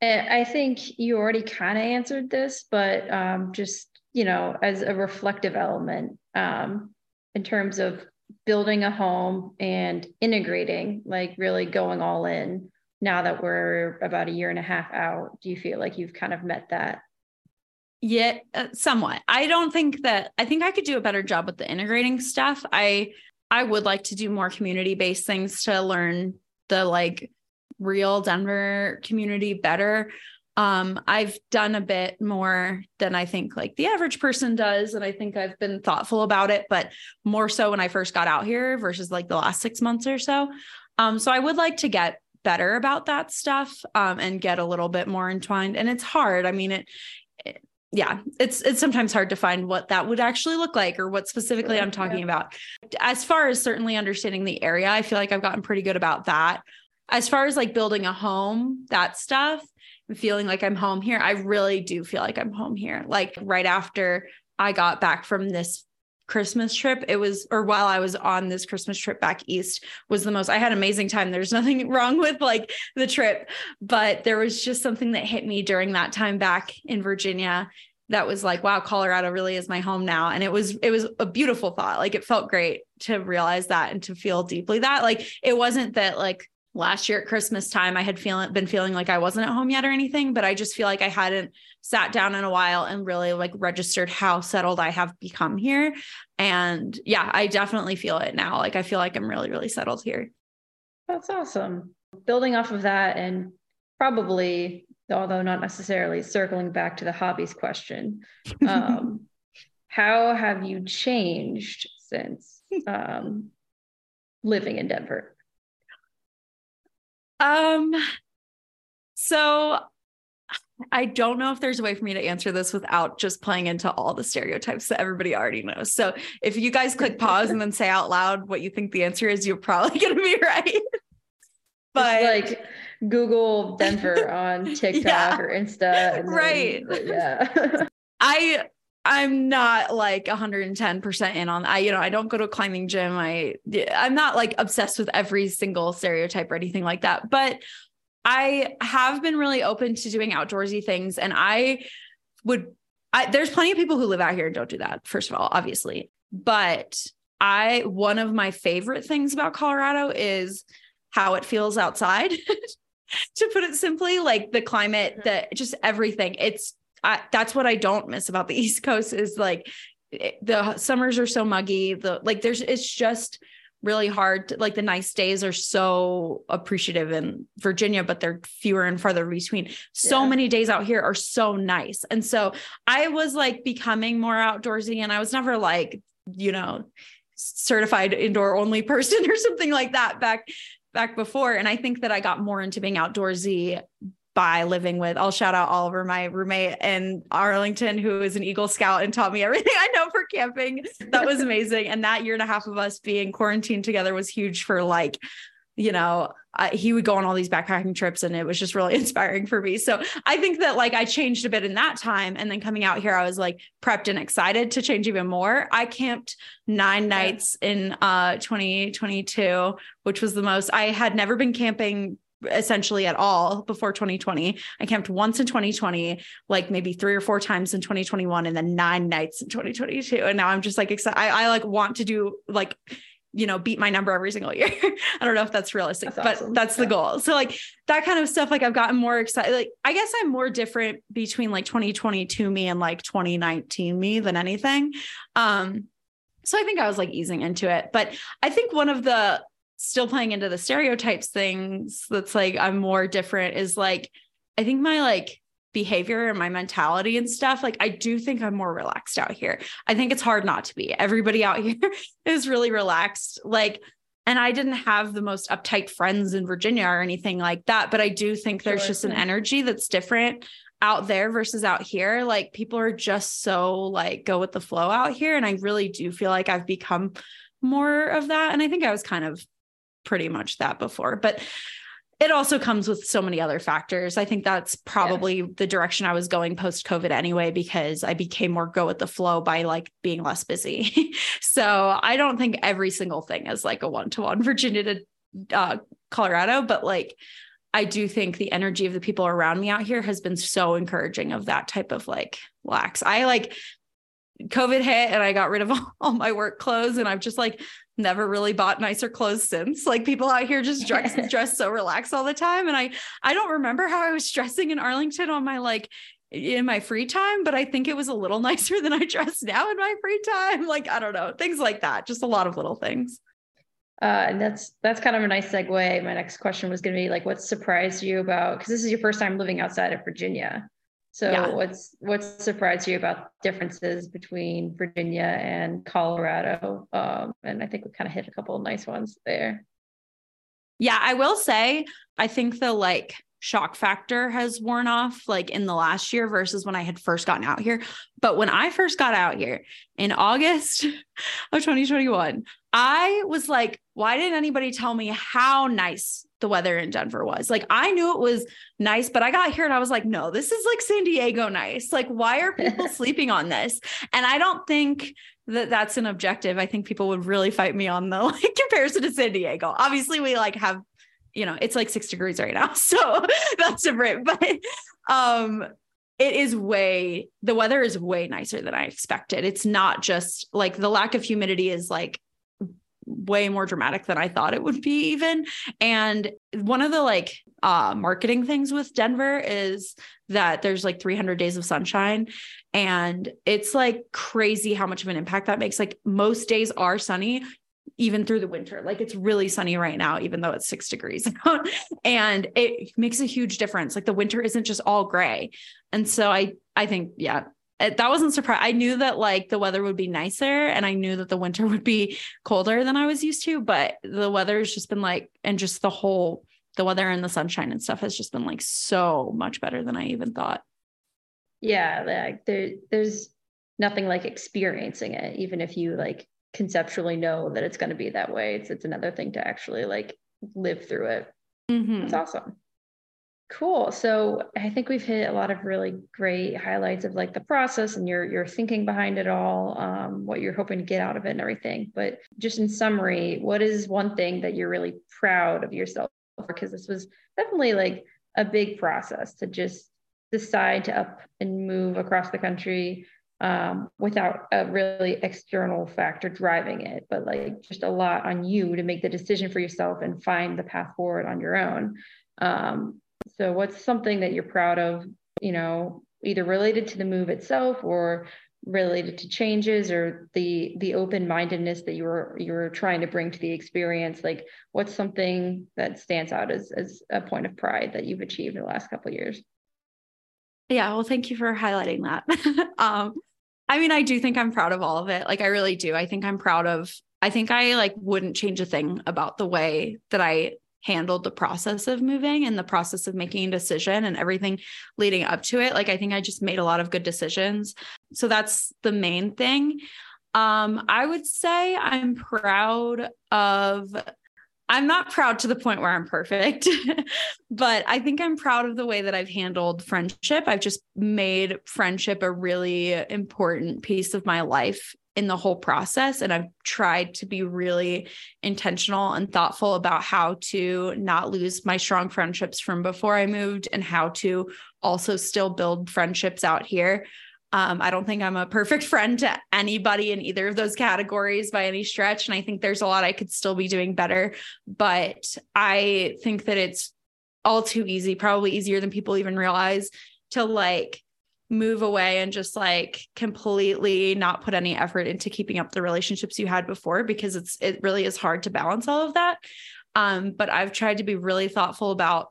I think you already kind of answered this but um, just you know as a reflective element um, in terms of building a home and integrating like really going all in. Now that we're about a year and a half out do you feel like you've kind of met that yeah, uh, somewhat. I don't think that I think I could do a better job with the integrating stuff. I I would like to do more community based things to learn the like real Denver community better. Um, I've done a bit more than I think like the average person does. And I think I've been thoughtful about it, but more so when I first got out here versus like the last six months or so. Um, so I would like to get better about that stuff um, and get a little bit more entwined. And it's hard. I mean, it yeah, it's it's sometimes hard to find what that would actually look like or what specifically I'm talking yeah. about. As far as certainly understanding the area, I feel like I've gotten pretty good about that. As far as like building a home, that stuff, feeling like I'm home here, I really do feel like I'm home here. Like right after I got back from this Christmas trip, it was, or while I was on this Christmas trip back east, was the most, I had amazing time. There's nothing wrong with like the trip, but there was just something that hit me during that time back in Virginia that was like, wow, Colorado really is my home now. And it was, it was a beautiful thought. Like it felt great to realize that and to feel deeply that. Like it wasn't that like, last year at Christmas time, I had feeling been feeling like I wasn't at home yet or anything, but I just feel like I hadn't sat down in a while and really like registered how settled I have become here. And yeah, I definitely feel it now. Like I feel like I'm really, really settled here. That's awesome. Building off of that and probably, although not necessarily circling back to the hobbies question, um, how have you changed since um, living in Denver? Um, so I don't know if there's a way for me to answer this without just playing into all the stereotypes that everybody already knows. So if you guys click pause and then say out loud what you think the answer is, you're probably going to be right. but just like Google Denver on TikTok yeah. or Insta. right. yeah. I I'm not like 110% in on I you know I don't go to a climbing gym. I I'm not like obsessed with every single stereotype or anything like that but I have been really open to doing outdoorsy things and I would I there's plenty of people who live out here and don't do that first of all obviously but I one of my favorite things about Colorado is how it feels outside to put it simply like the climate that just everything. It's I, that's what I don't miss about the East Coast is like it, the summers are so muggy. The like there's it's just really hard to, like the nice days are so appreciative in Virginia but they're fewer and farther between so yeah. many days out here are so nice and so I was like becoming more outdoorsy and I was never like you know certified indoor only person or something like that back back before and I think that I got more into being outdoorsy by living with. I'll shout out Oliver, my roommate in Arlington, who is an Eagle Scout and taught me everything I know for camping. That was amazing. and that year and a half of us being quarantined together was huge for like, you know, he would go on all these backpacking trips and it was just really inspiring for me. So I think that like I changed a bit in that time. And then coming out here, I was like prepped and excited to change even more. I camped nine nights in uh 2022, which was the most I had never been camping essentially at all before 2020. I camped once in 2020, like maybe three or four times in 2021, and then nine nights in 2022. And now I'm just like excited. I, I like want to do like you know beat my number every single year i don't know if that's realistic that's but that's yeah. the goal so like that kind of stuff like i've gotten more excited like i guess i'm more different between like 2022 me and like 2019 me than anything um so i think i was like easing into it but i think one of the still playing into the stereotypes things that's like I'm more different is like I think my like behavior and my mentality and stuff like I do think I'm more relaxed out here. I think it's hard not to be. Everybody out here is really relaxed like and I didn't have the most uptight friends in Virginia or anything like that, but I do think there's sure. just an energy that's different out there versus out here. Like people are just so like go with the flow out here and I really do feel like I've become more of that and I think I was kind of pretty much that before. But it also comes with so many other factors. I think that's probably yeah. the direction I was going post COVID anyway, because I became more go with the flow by like being less busy. so I don't think every single thing is like a one to one Virginia to uh, Colorado, but like I do think the energy of the people around me out here has been so encouraging of that type of like lax. I like COVID hit and I got rid of all, my work clothes and I've just like never really bought nicer clothes since. Like people out here just dress dress so relaxed all the time. And I I don't remember how I was dressing in Arlington on my like in my free time, but I think it was a little nicer than I dress now in my free time. Like, I don't know, things like that. Just a lot of little things. Uh, and that's that's kind of a nice segue. My next question was going to be like, what surprised you about? Because this is your first time living outside of Virginia. So yeah. what's what surprised you about differences between Virginia and Colorado? Um, and I think we kind of hit a couple of nice ones there. Yeah, I will say I think the like shock factor has worn off like in the last year versus when I had first gotten out here. But when I first got out here in August of 2021, I was like, why didn't anybody tell me how nice the weather in Denver was. Like I knew it was nice, but I got here and I was like, no, this is like San Diego nice. Like why are people sleeping on this? And I don't think that that's an objective. I think people would really fight me on the like comparison to San Diego. Obviously we like have you know, it's like 6 degrees right now. So that's different, but um it is way the weather is way nicer than I expected. It's not just like the lack of humidity is like way more dramatic than I thought it would be even. And one of the like uh marketing things with Denver is that there's like 300 days of sunshine and it's like crazy how much of an impact that makes. Like most days are sunny even through the winter. Like it's really sunny right now, even though it's six degrees. and it makes a huge difference. Like the winter isn't just all gray. And so I I think, yeah, it, that wasn't surprise. I knew that like the weather would be nicer and I knew that the winter would be colder than I was used to, but the weather has just been like, and just the whole, the weather and the sunshine and stuff has just been like so much better than I even thought. Yeah. Like there, there's nothing like experiencing it, even if you like conceptually know that it's going to be that way. It's, it's another thing to actually like live through it. Mm-hmm. It's awesome. Cool. So I think we've hit a lot of really great highlights of like the process and your your thinking behind it all, um, what you're hoping to get out of it and everything. But just in summary, what is one thing that you're really proud of yourself for? Because this was definitely like a big process to just decide to up and move across the country um, without a really external factor driving it, but like just a lot on you to make the decision for yourself and find the path forward on your own. Um, so, what's something that you're proud of, you know, either related to the move itself or related to changes or the the open mindedness that you were you were trying to bring to the experience like what's something that stands out as as a point of pride that you've achieved in the last couple years yeah, well, thank you for highlighting that. um, I mean, I do think I'm proud of all of it. Like, I really do. I think I'm proud of, I think I like wouldn't change a thing about the way that I handled the process of moving and the process of making a decision and everything leading up to it. Like, I think I just made a lot of good decisions. So that's the main thing. Um, I would say I'm proud of I'm not proud to the point where I'm perfect, but I think I'm proud of the way that I've handled friendship. I've just made friendship a really important piece of my life in the whole process. And I've tried to be really intentional and thoughtful about how to not lose my strong friendships from before I moved and how to also still build friendships out here. Um, I don't think I'm a perfect friend to anybody in either of those categories by any stretch. And I think there's a lot I could still be doing better. But I think that it's all too easy, probably easier than people even realize to like move away and just like completely not put any effort into keeping up the relationships you had before because it's it really is hard to balance all of that. Um, but I've tried to be really thoughtful about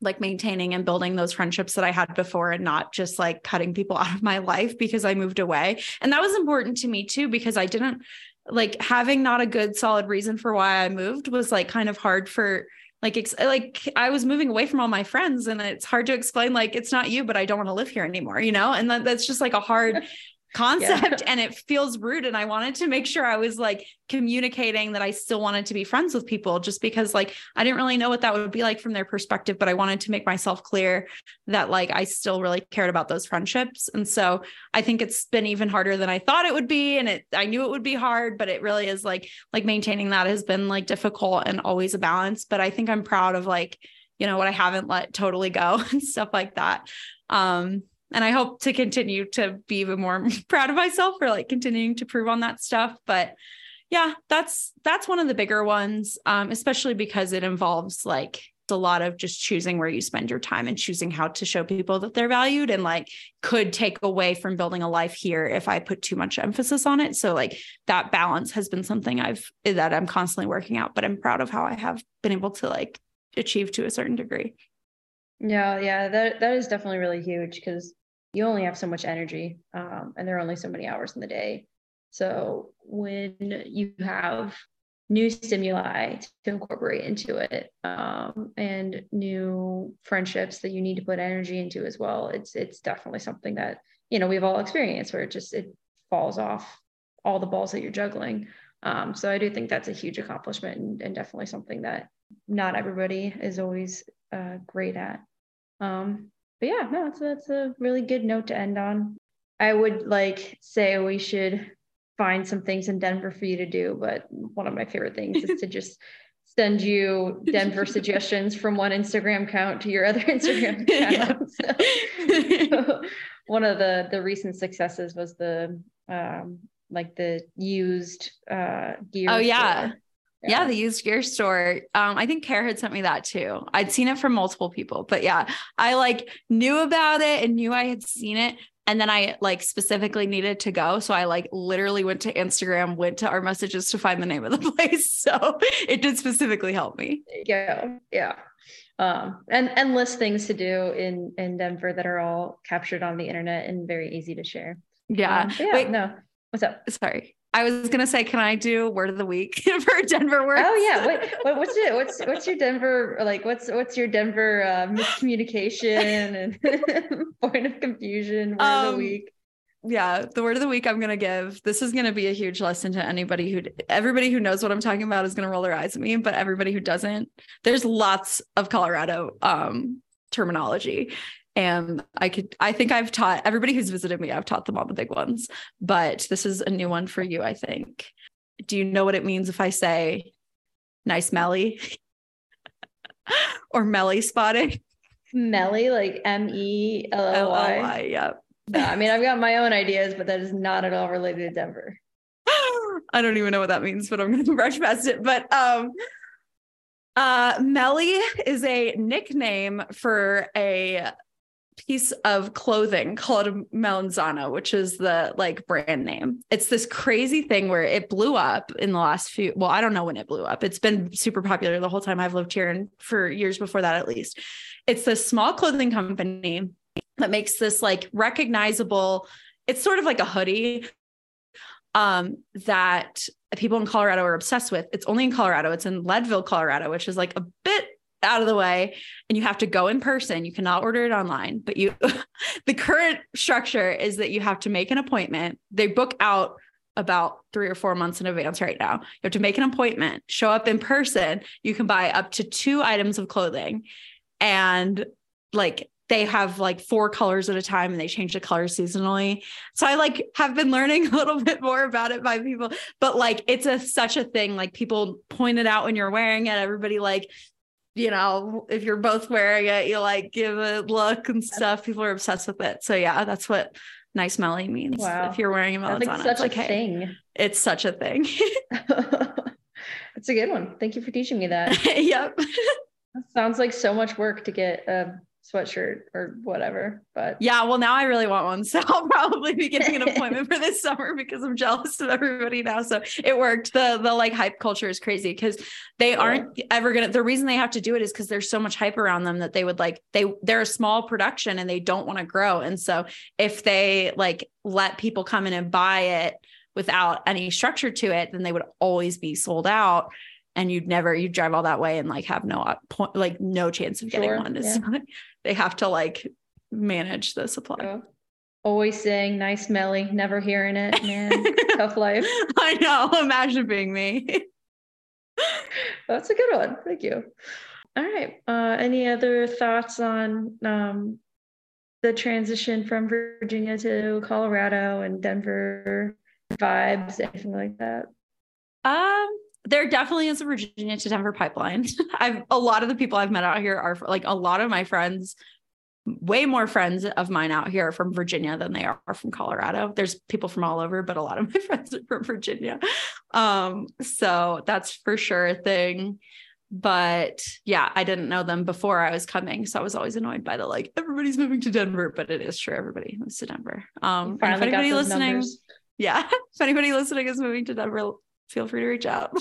like maintaining and building those friendships that I had before and not just like cutting people out of my life because I moved away. And that was important to me too, because I didn't like having not a good solid reason for why I moved was like kind of hard for like ex- like I was moving away from all my friends and it's hard to explain like it's not you but I don't want to live here anymore you know? And that, that's just like a hard concept yeah. and it feels rude and i wanted to make sure i was like communicating that i still wanted to be friends with people just because like i didn't really know what that would be like from their perspective but i wanted to make myself clear that like i still really cared about those friendships and so i think it's been even harder than i thought it would be and it i knew it would be hard but it really is like like maintaining that has been like difficult and always a balance but i think i'm proud of like you know what i haven't let totally go and stuff like that um and I hope to continue to be even more proud of myself for like continuing to prove on that stuff. But yeah, that's that's one of the bigger ones, um, especially because it involves like a lot of just choosing where you spend your time and choosing how to show people that they're valued and like could take away from building a life here if I put too much emphasis on it. So like that balance has been something I've that I'm constantly working out, but I'm proud of how I have been able to like achieve to a certain degree. Yeah, yeah, that that is definitely really huge because you only have so much energy um, and there are only so many hours in the day. So when you have new stimuli to incorporate into it um, and new friendships that you need to put energy into as well, it's it's definitely something that you know we've all experienced where it just it falls off all the balls that you're juggling. Um, so I do think that's a huge accomplishment and, and definitely something that not everybody is always uh, great at. Um, but yeah, no, that's that's a really good note to end on. I would like say we should find some things in Denver for you to do, but one of my favorite things is to just send you Denver suggestions from one Instagram account to your other Instagram account. Yeah. So, so one of the the recent successes was the um like the used uh gear. Oh yeah. Store. Yeah. yeah. the used gear store. Um, I think Care had sent me that too. I'd seen it from multiple people, but yeah, I like knew about it and knew I had seen it. And then I like specifically needed to go. So I like literally went to Instagram, went to our messages to find the name of the place. So it did specifically help me. Yeah. Yeah. Um, and endless things to do in in Denver that are all captured on the internet and very easy to share. Yeah. Um, yeah. Wait, no. What's up? Sorry. I was gonna say, can I do word of the week for Denver words? Oh yeah, what, what, what's your what's what's your Denver like? What's what's your Denver uh, miscommunication and point of confusion word um, of the um, week? Yeah, the word of the week I'm gonna give. This is gonna be a huge lesson to anybody who, everybody who knows what I'm talking about is gonna roll their eyes at me, but everybody who doesn't, there's lots of Colorado um terminology. And I could, I think I've taught everybody who's visited me, I've taught them all the big ones, but this is a new one for you, I think. Do you know what it means if I say nice melly or melly spotting? Melly, like M E L L Y. Yep. No, I mean, I've got my own ideas, but that is not at all related to Denver. I don't even know what that means, but I'm going to brush past it. But um, uh, Melly is a nickname for a piece of clothing called Melanzana, which is the like brand name. It's this crazy thing where it blew up in the last few. Well, I don't know when it blew up. It's been super popular the whole time I've lived here and for years before that, at least. It's this small clothing company that makes this like recognizable. It's sort of like a hoodie um, that people in Colorado are obsessed with. It's only in Colorado. It's in Leadville, Colorado, which is like a bit out of the way and you have to go in person. You cannot order it online, but you the current structure is that you have to make an appointment. They book out about 3 or 4 months in advance right now. You have to make an appointment, show up in person. You can buy up to 2 items of clothing and like they have like four colors at a time and they change the colors seasonally. So I like have been learning a little bit more about it by people, but like it's a such a thing. Like people point it out when you're wearing it. Everybody like, you know, if you're both wearing it, you like give a look and stuff. People are obsessed with it. So yeah, that's what nice melly means. Wow. If you're wearing a melon like such it's a thing. It's such a thing. It's a good one. Thank you for teaching me that. yep. That sounds like so much work to get a sweatshirt or whatever. But yeah, well, now I really want one. So I'll probably be getting an appointment for this summer because I'm jealous of everybody now. So it worked. The the like hype culture is crazy because they aren't ever gonna the reason they have to do it is because there's so much hype around them that they would like they they're a small production and they don't want to grow. And so if they like let people come in and buy it without any structure to it, then they would always be sold out and you'd never you drive all that way and like have no uh, point like no chance of getting sure, one. Yeah. they have to like manage the supply. Always saying nice Melly, never hearing it, man. Tough life. I know. Imagine being me. That's a good one. Thank you. All right. Uh, any other thoughts on um, the transition from Virginia to Colorado and Denver vibes, anything like that? Um, there definitely is a Virginia to Denver pipeline. I've a lot of the people I've met out here are like a lot of my friends, way more friends of mine out here are from Virginia than they are from Colorado. There's people from all over, but a lot of my friends are from Virginia. Um, so that's for sure a thing. But yeah, I didn't know them before I was coming. So I was always annoyed by the like, everybody's moving to Denver, but it is true. Everybody moves to Denver. Um, if anybody listening, numbers. yeah, if anybody listening is moving to Denver, feel free to reach out.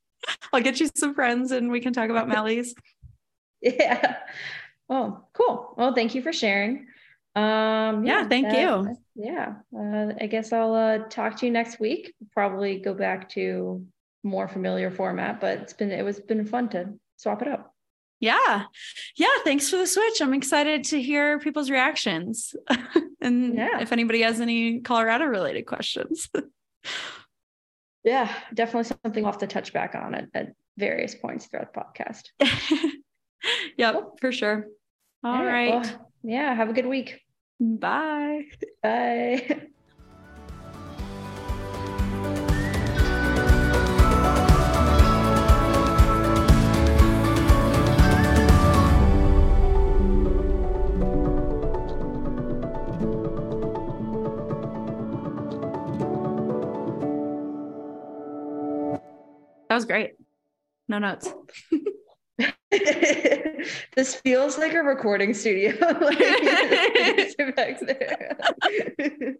I'll get you some friends and we can talk about Mellies. yeah. Oh, cool. Well, thank you for sharing. Um, yeah, yeah thank that, you. Yeah. Uh, I guess I'll uh, talk to you next week. Probably go back to more familiar format, but it's been, it was been fun to swap it up. Yeah. Yeah. Thanks for the switch. I'm excited to hear people's reactions. and yeah. if anybody has any Colorado related questions. Yeah, definitely something we'll have to touch back on at, at various points throughout the podcast. yep, cool. for sure. All, All right. right. Well, yeah, have a good week. Bye. Bye. That was great. No notes. this feels like a recording studio. like,